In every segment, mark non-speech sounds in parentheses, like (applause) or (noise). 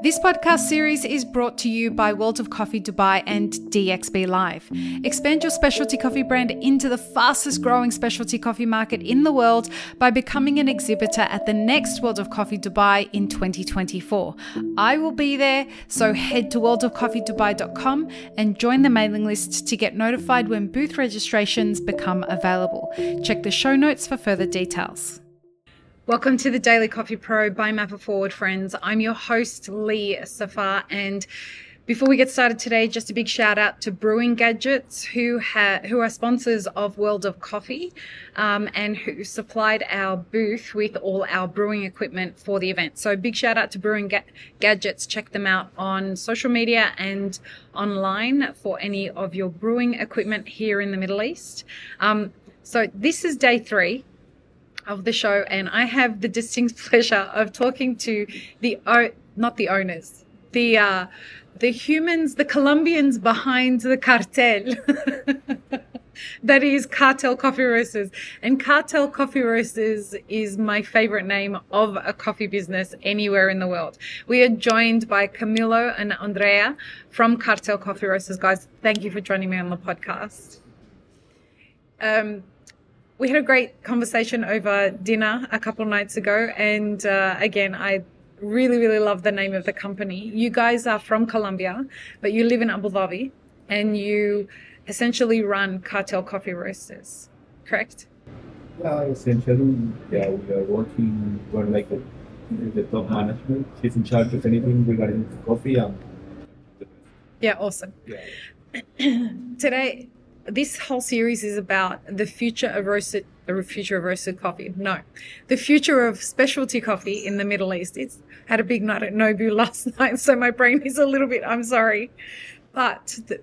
This podcast series is brought to you by World of Coffee Dubai and DXB Live. Expand your specialty coffee brand into the fastest growing specialty coffee market in the world by becoming an exhibitor at the next World of Coffee Dubai in 2024. I will be there, so head to worldofcoffeedubai.com and join the mailing list to get notified when booth registrations become available. Check the show notes for further details. Welcome to the Daily Coffee Pro by Map It Forward, friends. I'm your host, Lee Safar, and before we get started today, just a big shout out to Brewing Gadgets, who ha- who are sponsors of World of Coffee, um, and who supplied our booth with all our brewing equipment for the event. So big shout out to Brewing Ga- Gadgets. Check them out on social media and online for any of your brewing equipment here in the Middle East. Um, so this is day three of the show, and I have the distinct (laughs) pleasure of talking to the not the owners, the uh, the humans, the Colombians behind the cartel. (laughs) that is Cartel Coffee Roasters. And Cartel Coffee Roasters is my favorite name of a coffee business anywhere in the world. We are joined by Camilo and Andrea from Cartel Coffee Roasters. Guys, thank you for joining me on the podcast. Um, we had a great conversation over dinner a couple of nights ago. And uh, again, I really, really love the name of the company. You guys are from Colombia, but you live in Abu Dhabi and you essentially run Cartel Coffee Roasters, correct? Yeah, essentially, yeah, we are working, we're like the, the top management. She's in charge of anything regarding coffee. And yeah, awesome. Yeah. (clears throat) Today, this whole series is about the future of roasted the future of roasted coffee. No, the future of specialty coffee in the Middle East. It's had a big night at Nobu (laughs) last night, so my brain is a little bit. I'm sorry, but the,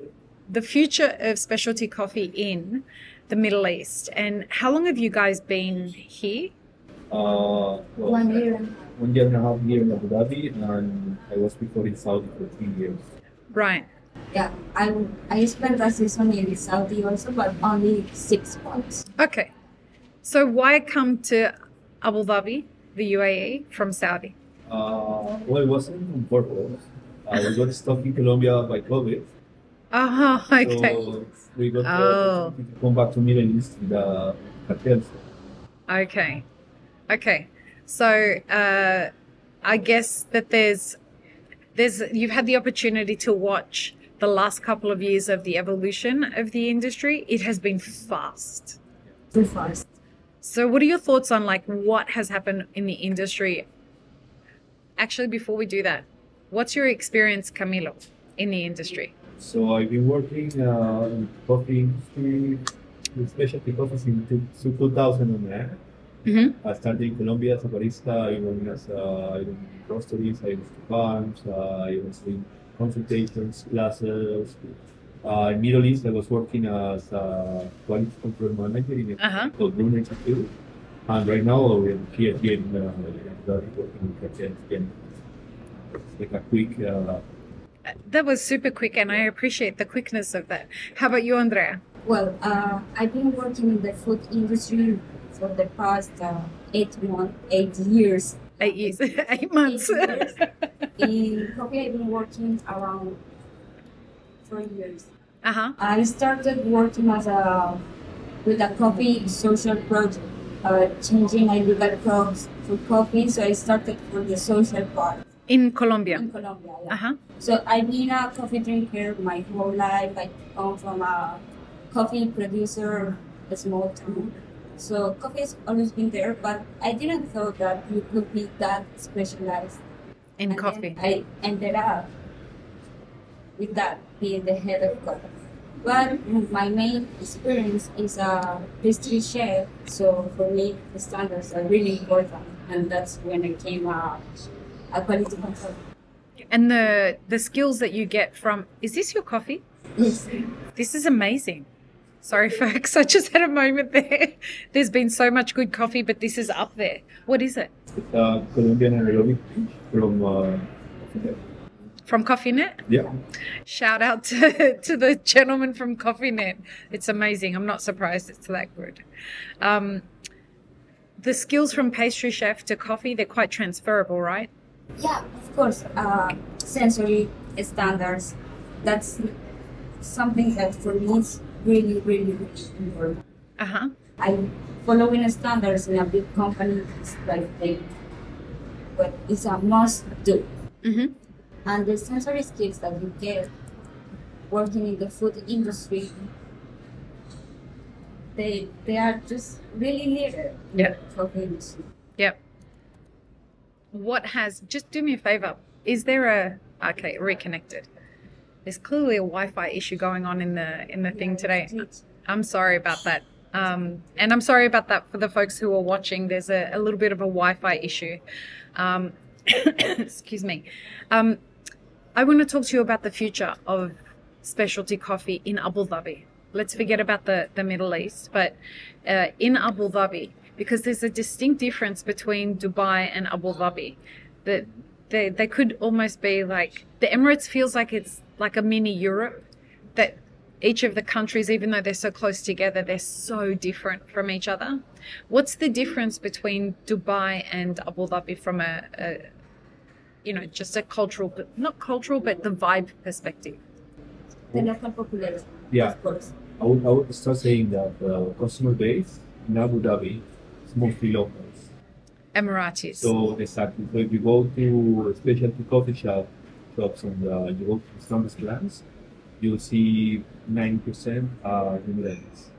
the future of specialty coffee in the Middle East. And how long have you guys been here? Uh, well, One year. One year and a half year in Abu Dhabi, and I was before in Saudi for three years. Right. Yeah, I I spent a season in Saudi also, but only six months. Okay. So why come to Abu Dhabi, the UAE, from Saudi? Uh, well, it wasn't on purpose. Uh, we got stuck in Colombia by COVID. (laughs) Oh, okay. So we got Oh. to come back to Middle East with the cartels. Okay. Okay. So uh, I guess that there's there's you've had the opportunity to watch the last couple of years of the evolution of the industry. It has been fast. Too fast. So what are your thoughts on like what has happened in the industry? Actually, before we do that, what's your experience, Camilo, in the industry? So I've been working uh, in coffee industry, with specialty coffee since two- 2009. Mm-hmm. I started in Colombia as a barista, I worked as uh, in roasteries, I was to farms, uh, I was in consultations, classes. Uh, in Middle East, I was working as a quality control manager in a Uh-huh. called Bruno Institute. And right now, we're here, here in uh, working in cartels again. It's like a quick, uh, That was super quick, and I appreciate the quickness of that. How about you, Andrea? Well, uh, I've been working in the food industry for the past uh, eight months, eight years. Eight years, (laughs) eight months. Eight years. In coffee, I've been working around three years. uh huh. I started working as a with a coffee social project, uh, changing illegal crops for coffee. So I started for the social part In Colombia. in Colombia. yeah. Uh huh. So I've been a coffee drinker my whole life. I come from a coffee producer, a small town. So coffee has always been there, but I didn't thought that you could be that specialized. In And coffee. I ended up with that, being the head of coffee. But my main experience is a pastry chef, so for me the standards are really important, and that's when I came a, a quality control. And the the skills that you get from is this your coffee? Yes. This is amazing. Sorry, (laughs) folks. I just had a moment there. There's been so much good coffee, but this is up there. What is it? it's a Colombian anaerobic from, uh, From CoffeeNet? yeah, Shout out to, (laughs) to the gentleman from CoffeeNet. It's amazing. I'm not surprised it's that good. Um, the skills from pastry chef to coffee, they're quite transferable, right? Yeah, of course. Uh, sensory standards. That's something that for me is really, really, really important. Uh huh. I following standards in a big company is like they, but it's a must do. Mm-hmm. And the sensory skills that you get working in the food industry, they they are just really needed. Yeah. For the industry. Yep. What has just do me a favor? Is there a okay reconnected? There's clearly a Wi-Fi issue going on in the in the thing today. I'm sorry about that. Um, and I'm sorry about that for the folks who are watching. There's a, a little bit of a Wi-Fi issue. Um, (coughs) excuse me. Um, I want to talk to you about the future of specialty coffee in Abu Dhabi. Let's forget about the, the Middle East, but uh, in Abu Dhabi, because there's a distinct difference between Dubai and Abu Dhabi. That they, they could almost be like the Emirates feels like it's like a mini Europe. That each of the countries, even though they're so close together, they're so different from each other. What's the difference between Dubai and Abu Dhabi from a, a you know, just a cultural, but not cultural, but the vibe perspective? The local population. Yeah. Of course. I would, I would start saying that the customer base in Abu Dhabi is mostly locals. Emiratis. So exactly. So if you go to a specialty coffee shop shops and uh, you go to Starbucks plants, you'll see 90% are Emiratis.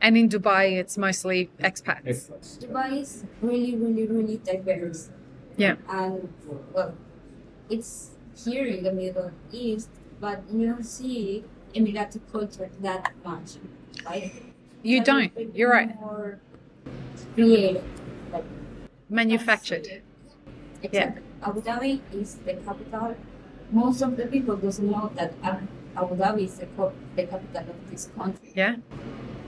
and in Dubai, it's mostly expats. Expats. Dubai is really, really, really diverse. Yeah. And well, it's here in the Middle East, but you don't see Emirati culture that much, right? You It's a don't. You're right. More creative, like Manufactured. Exactly. Abu Dhabi is the capital. Most of the people doesn't know that Abu Dhabi is the, co- the capital of this country. Yeah.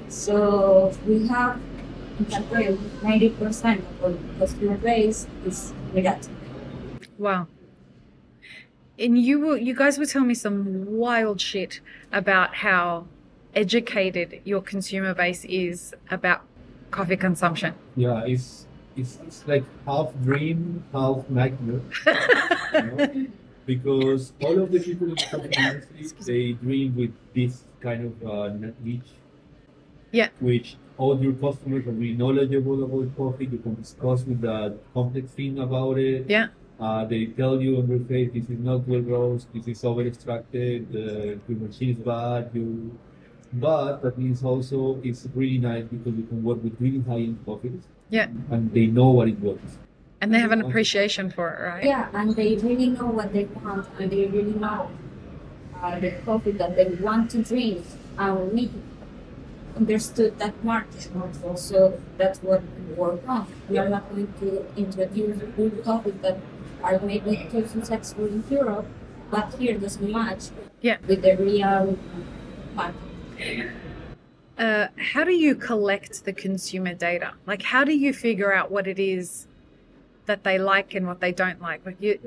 So we have, in fact, ninety percent of our customer base is Emirati. Wow. And you were, you guys were telling me some wild shit about how educated your consumer base is about coffee consumption. Yeah, it's, it's, it's like half dream, half nightmare. you know? (laughs) Because all of the people in the (laughs) industry, they dream with this kind of uh, niche. Yeah. Which all your customers are really knowledgeable about coffee. You can discuss with the complex thing about it. Yeah. Uh, they tell you on their face, this is not well roast, this is over extracted, uh, your machine is bad. You, but that means also it's really nice because you can work with really high end coffees. Yeah. And they know what it works. And they have an appreciation for it, right? Yeah, and they really know what they want, and they really know uh, the coffee that they want to drink. And we understood that market. Is wonderful, so that's what we work on. We are not going to introduce good coffees that are maybe too successful in Europe, but here doesn't match Yeah. with the real market. Uh, how do you collect the consumer data? Like, how do you figure out what it is that they like and what they don't like? Like, you,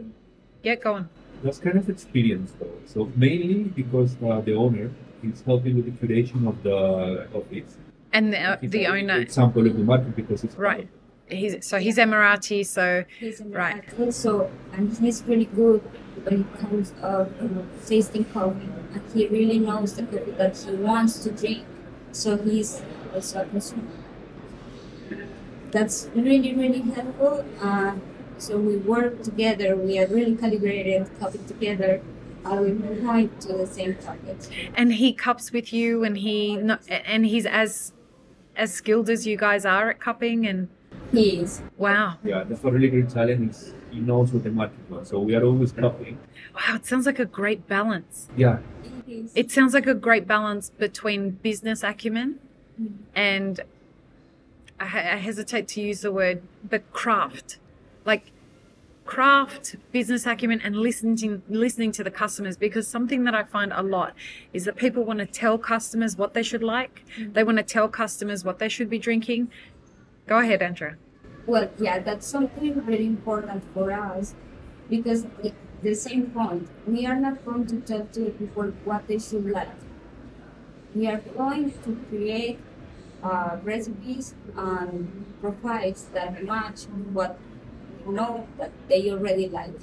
yeah, go on. That's kind of experience though. So mainly because uh, the owner is helping with the curation of the coffees. And the, uh, the owner, Example of the market because it's Right. he's so he's Emirati, so He's in Right. Also, and he's really good when it comes of you know, tasting coffee, and he really knows the coffee that he wants to drink. So he's also a consumer. That's really really helpful. Uh, so we work together. We are really calibrated, coffee together. and we point to the same target. and he cups with you, and he no, and he's as as skilled as you guys are at cupping, and He is. wow, Yeah, that's a really great talent is. He knows what the market wants. So we are always cupping. wow, it sounds like a great balance. Yeah, It sounds like a great balance between business acumen Mm. and I, I hesitate to use the word, but craft, like craft, business acumen, and listening listening to the customers. Because something that I find a lot is that people want to tell customers what they should like. They want to tell customers what they should be drinking. Go ahead, Andrea. Well, yeah, that's something very important for us because the, the same point, we are not going to tell to people what they should like. We are going to create uh, recipes and profiles that match what know that they already like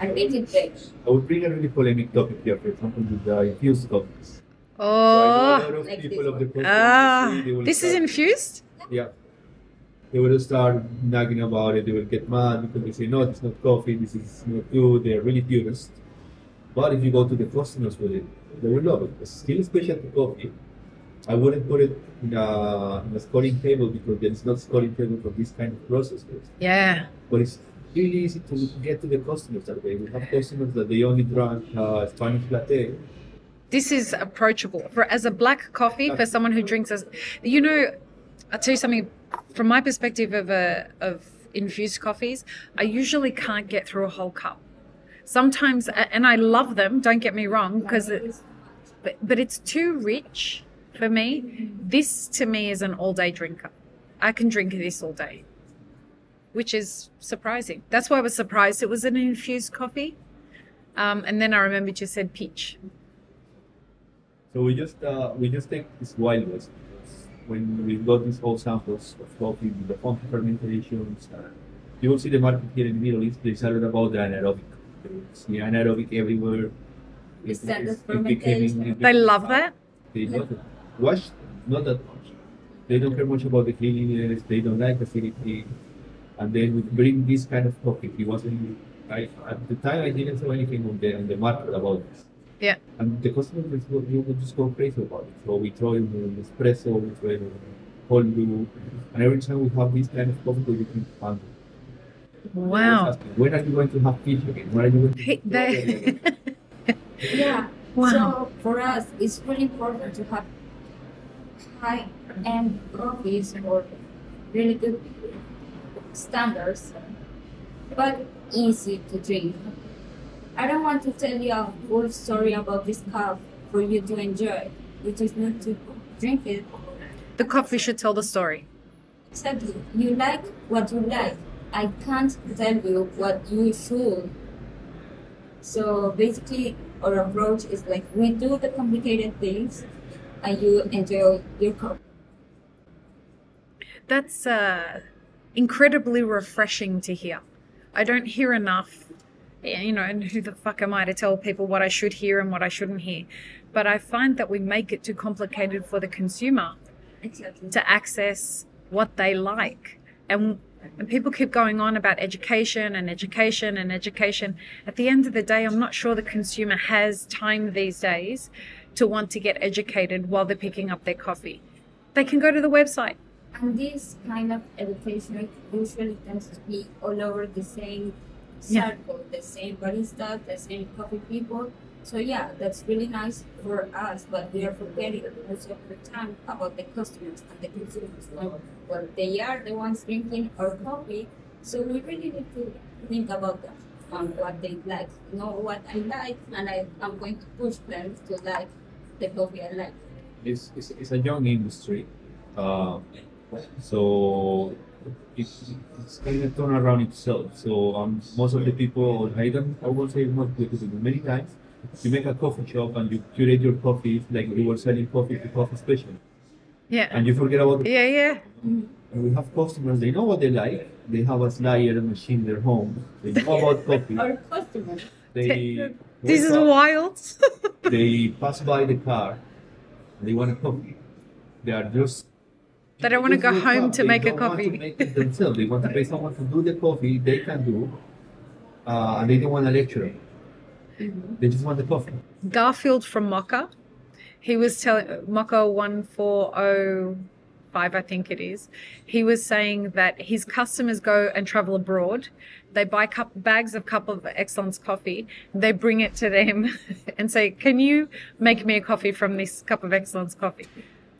and make it better. I would bring a really polemic topic here, for example, with the infused coffees. So I Oh, of Like people this of the ah, industry, they will this is infused. Yeah. They will start nagging about it. They will get mad because they say, no, it's not coffee. This is not good. They're really purist. But if you go to the customers with it, they will love it. It's still specialty coffee. I wouldn't put it in a, in a scoring table because there is not scoring table for this kind of processes. Yeah. But it's really easy to get to the customers that way. We have customers that they only drink uh, Spanish latte. This is approachable for as a black coffee for someone who drinks as you know. I'll tell you something from my perspective of a of infused coffees. I usually can't get through a whole cup. Sometimes, and I love them. Don't get me wrong, because but but it's too rich for me. This to me is an all day drinker. I can drink this all day, which is surprising. That's why I was surprised it was an infused coffee. Um, and then I remembered you said peach. So we just uh, we just take this wild west when we've got these whole samples of coffee with the funky fermentations. Uh, you will see the market here in the Middle East. They started about the anaerobic. You see anaerobic everywhere. The standard becoming- fermentation. it They love that. They love it. Wash, not that much. They don't care much about the cleanliness. They don't like acidity. And then we bring this kind of coffee. It wasn't. I, at the time, I didn't say anything on the on the market about this. Yeah. And the customers just go, you would just go crazy about it. So we throw in the espresso, we throw in cold brew, and every time we have this kind of coffee, we can find it. Wow. When are you going to have fish again? When are you going to have coffee again? (laughs) Yeah. Wow. So for us, it's really important to have high-end coffees or really good standards, but easy to drink. I don't want to tell you a whole story about this cup for you to enjoy. which is not to drink it. the coffee should tell the story. Exactly. You like what you like. I can't tell you what you should. So basically, our approach is like we do the complicated things, and you enjoy your cup. That's uh, incredibly refreshing to hear. I don't hear enough, you know, and who the fuck am I to tell people what I should hear and what I shouldn't hear? But I find that we make it too complicated for the consumer Exactly. to access what they like. And, and people keep going on about education and education and education. At the end of the day, I'm not sure the consumer has time these days to want to get educated while they're picking up their coffee. They can go to the website. And this kind of education usually tends to be all over the same Yeah. circle, the same barista, the same coffee people. So yeah, that's really nice for us, but we are forgetting most of the time about the customers and the consumers. Well, well, they are the ones drinking our coffee, so we really need to think about them on what they like, know what I like, and I, I'm going to push them to like the coffee I like. it's, it's, it's a young industry. Uh, so it, it's kind of turn around itself. So um, most of the people, I don't, I won't say most because many times you make a coffee shop and you curate your coffee like you were selling coffee to coffee special, Yeah. and you forget about the Yeah, yeah. And we have customers, they know what they like. They have a Slayer machine in their home. They know (laughs) about coffee. Our customers. They This is up, wild. (laughs) They pass by the car. They want a coffee. They are just. They don't want to go home to make a don't want coffee. to make it themselves. They want to pay someone to do the coffee. They can do, uh, and they don't want a lecturer. They just want the coffee. Garfield from Mokha. He was telling Mokha one four oh five, I think it is. He was saying that his customers go and travel abroad. They buy cup bags of cup of excellence coffee. They bring it to them (laughs) and say, "Can you make me a coffee from this cup of excellence coffee?"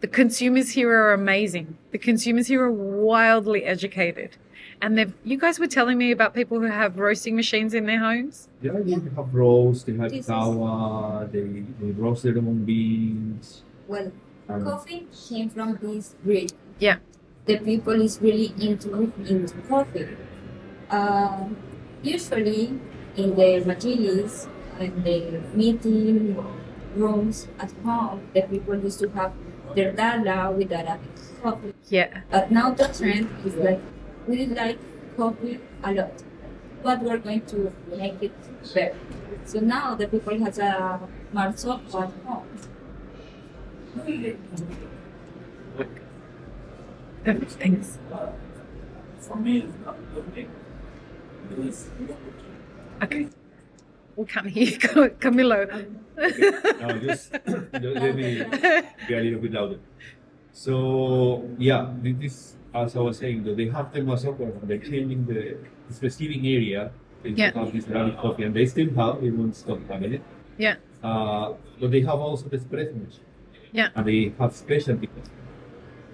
The consumers here are amazing. The consumers here are wildly educated. And they've, you guys were telling me about people who have roasting machines in their homes. Yeah, they have roast, they have This is- kawa, they, they roast their own beans. Well, Um, coffee came from this breed. Yeah. The people is really into into coffee. Um, usually in the majilis and the meeting rooms at home, the people used to have their dala with Arabic coffee. Yeah. But now the trend is like we like coffee a lot, but we're going to make it better. So now the people has a Marzocco at home. Thanks. For me, it's not okay. It's Okay. We can't hear Camilo. no, just, just (coughs) let me be a little bit louder. So yeah, thi- this as I was saying, though they have the Marzocco, they're changing the this receiving area. They Yeah. have this Arabic coffee, and they still have it won't stop having it. Yeah. Uh, but they have also the espresso machine. Yeah. And they have specialty coffee.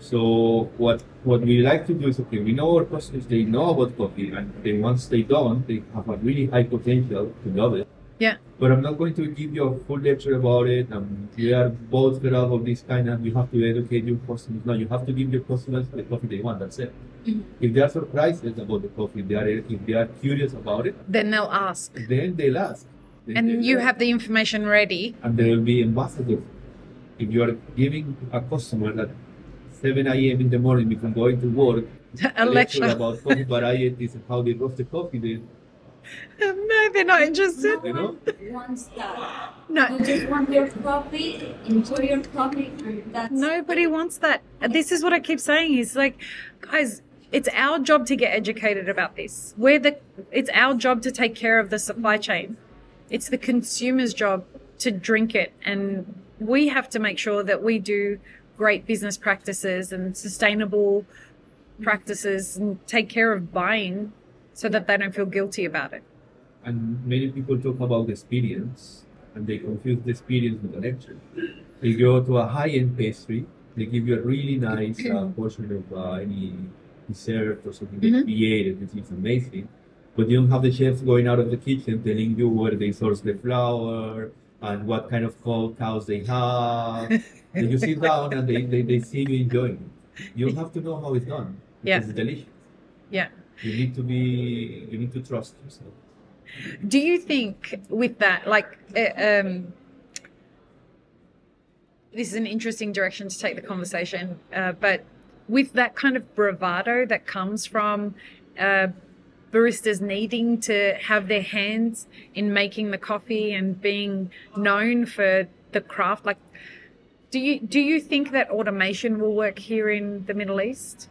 So what what we like to do is okay, we know our customers they know about coffee and they once they don't, they have a really high potential to love it. Yeah. But I'm not going to give you a full lecture about it. Um, we are both fed up of this kind and you have to educate your customers. No, you have to give your customers the coffee they want, that's it. Mhm. If they are surprised about the coffee, if they are if they are curious about it, Then they'll ask. then they'll ask. Then And they'll you ask have the information ready. and they will be ambassadors. If you are giving a customer at 7 a.m. in the morning before going to work (laughs) A lecture. about coffee varieties and how they roast the coffee, then (laughs) No, they're not interested. You know? one wants that. No. You just want your coffee, enjoy your coffee, that's Nobody wants that. This is what I keep saying. Is like, guys, it's our job to get educated about this. We're the. It's our job to take care of the supply chain. It's the consumer's job to drink it, and we have to make sure that we do great business practices and sustainable practices and take care of buying, so that they don't feel guilty about it. and many people talk about the experience and they confuse the experience with the lecture. They go to a high-end pastry, they give you a really nice uh, portion of uh, any dessert or something they Mhm. created, which is amazing. But you don't have the chefs going out of the kitchen telling you where they source the flour and what kind of cow- cows they have. Then you sit down and they, they, they see you enjoying it. You have to know how it's done. Yeah. It's delicious. Yeah. You need to be, you need to trust yourself. Do you think with that, like, uh, um, this is an interesting direction to take the conversation, uh, but with that kind of bravado that comes from uh, baristas needing to have their hands in making the coffee and being known for the craft, like, do you do you think that automation will work here in the Middle East?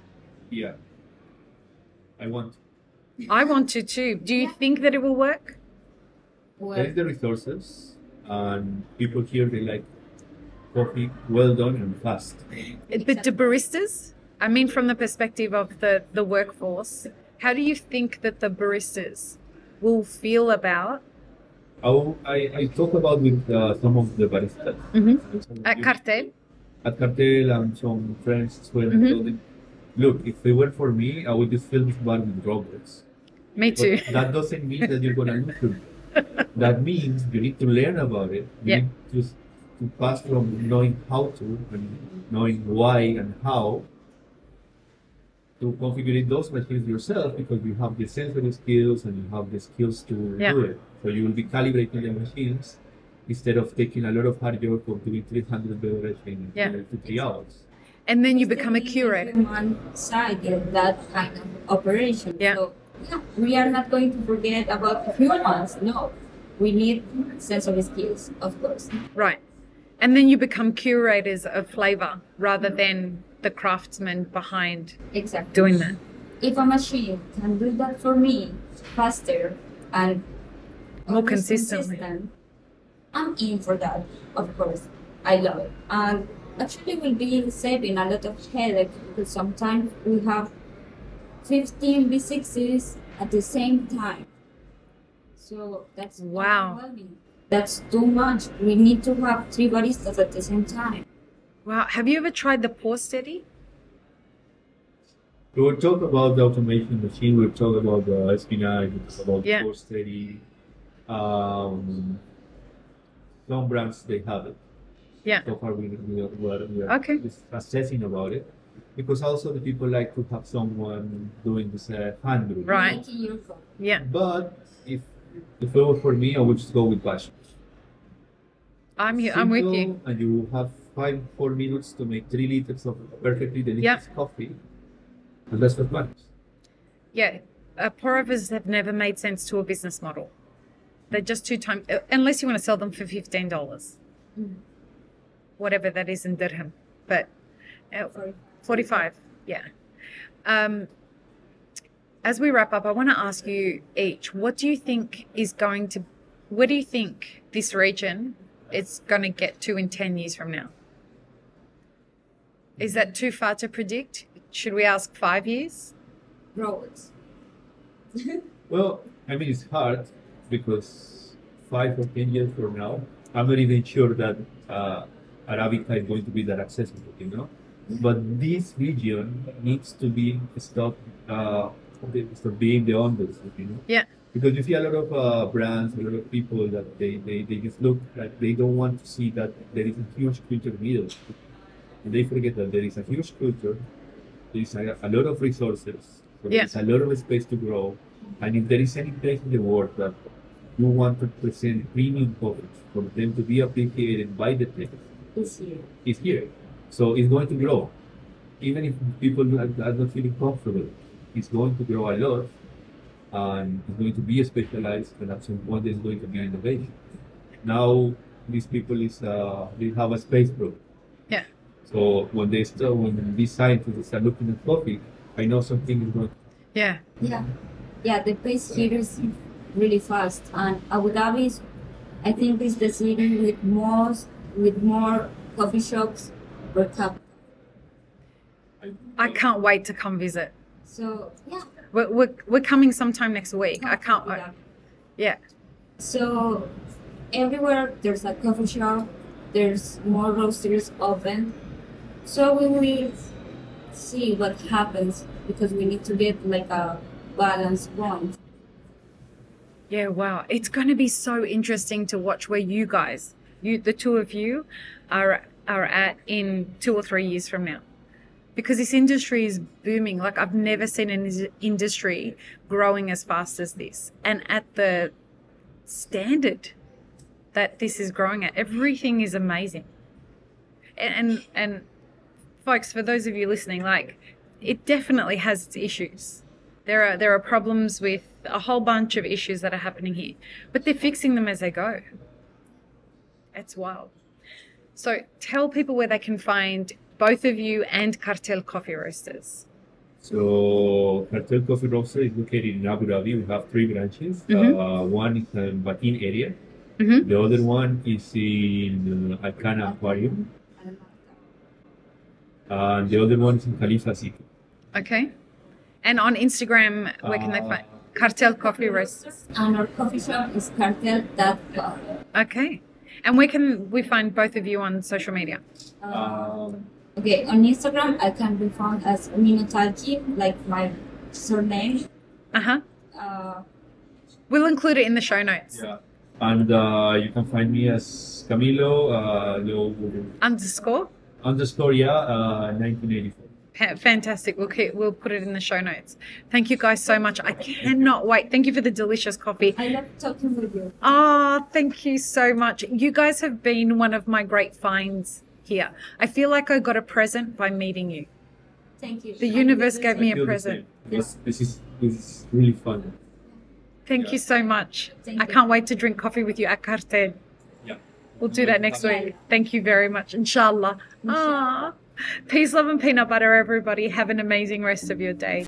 Yeah. I want. I want to too. Do you think that it will work? There is the resources, and people here they like coffee well done and fast. But the baristas? I mean, from the perspective of the, the workforce, how do you think that the baristas will feel about I, I, I talk about with uh, some of the baristas Mhm. of at Cartel? at Cartel and some friends as well. I told them, Look, if it were for me, I would just fill this bar with robots. Me too. But that doesn't mean that you're gonna lose them. That means you need to learn about it. You Yeah. need to, to pass from knowing how to and knowing why and how to configure those machines yourself because you have the sensory skills and you have the skills to Yeah. do it. So you will be calibrating the machines instead of taking a lot of hard work of doing 300 beverages in Yeah. two, three hours. And then you become a Still curator. Human side in that kind of operation. Yeah. So, yeah, we are not going to forget about humans. No, we need sensory skills, of course. Right. And then you become curators of flavor rather than the craftsman behind Exactly. doing that. If a machine can do that for me faster and More consistently. consistent, I'm in for that. Of course, I love it, and actually we'll be saving a lot of headache because sometimes we have 15 B6s at the same time. So that's Wow. That's too much. We need to have three baristas at the same time. Wow. Have you ever tried the Poursteady? We will talk about the automation machine, we'll talk about the SPNI, we'll talk about Yeah. Poursteady. Um, some brands, they have it. Yeah. So far, we, we are, we are, we are Okay. just assessing about it. Because also the people like to have someone doing this uh, hand brewing. Right. Making your coffee. Yeah. But if, if it were for me, I would just go with passion. I'm you. I'm with you. And you have five, four minutes to make three liters of perfectly delicious Yeah. coffee. And that's what matters. Yeah. uh, pour overs have never made sense to a business model. They're just too time uh, unless you want to sell them for fifteen dollars, whatever that is in dirham. But uh, forty-five, yeah. Um, as we wrap up, I want to ask you each: What do you think is going to? Where do you think this region is going to get to in ten years from now? Is that too far to predict? Should we ask five years? Roads. (laughs) Well, I mean, it's hard because five or ten years from now, I'm not even sure that uh, Arabica is going to be that accessible, you know. But this region needs to be stopped, uh, stop being the underdog, you know. Yeah. Because you see a lot of uh, brands, a lot of people that they, they, they just look like they don't want to see that there is a huge culture middle. And they forget that there is a huge culture, there is a, a lot of resources, there Yeah. is a lot of space to grow. And if there is any place in the world that you want to present premium coverage for them to be appreciated by the tech, This year. it's here. So it's going to grow. Even if people are, are not feeling comfortable, it's going to grow a lot and it's going to be specialized and at some point there's going to be innovation. Now these people is uh, they have a space program. Yeah. So when they start when these scientists start looking at coffee, I know something is going Yeah. Yeah. Yeah, the pace here is really fast. And Abu Dhabi is, I think, is the city with most, with more coffee shops per capita. I can't wait to come visit. So, yeah. We're, we're, we're coming sometime next week. I can't Abu wait. Dhabi. Yeah. So everywhere there's a coffee shop, there's more roasters open. So we will need to see what happens because we need to get like a balance point. Yeah, wow. It's going to be so interesting to watch where you guys, you the two of you are are at in 2 or 3 years from now. Because this industry is booming. Like I've never seen an industry growing as fast as this and at the standard that this is growing at. Everything is amazing. And and, and folks, for those of you listening, like it definitely has its issues. There are there are problems with a whole bunch of issues that are happening here, but they're fixing them as they go. It's wild. So tell people where they can find both of you and Cartel Coffee Roasters. So Cartel Coffee Roaster is located in Abu Dhabi. We have three branches. Mhm. Uh, one is in Bateen area. Mhm. The other one is in uh, Al Qana Aquarium. And the other one is in Khalifa City. Okay. And on Instagram, where can they Uh, find Cartel Coffee Roasters? And our coffee shop is cartel.coffee. Okay. And where can we find both of you on social media? Um, Okay, on Instagram I can be found as Minotalki, like my surname. Uh huh. Uh, We'll include it in the show notes. yeah. And uh, you can find me as Camilo uh, Lo- Underscore. Underscore yeah uh, 1984. Fantastic. We'll keep, we'll put it in the show notes. Thank you guys so much. I cannot wait. Thank you for the delicious coffee. I love talking with you. Ah, thank you so much. You guys have been one of my great finds here. I feel like I got a present by meeting you. Thank you. The And universe gave me a present. same. This, this is this is really fun. Thank Yeah. you so much. Thank I you. can't wait to drink coffee with you at Cartel. We'll do that next week. Thank you very much. Inshallah. Ah. Peace, love, and peanut butter, everybody. Have an amazing rest of your day.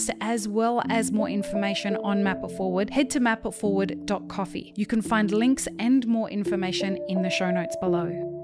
podcast, as well as more information on Map It Forward, head to mapitforward.coffee. You can find links and more information in the show notes below.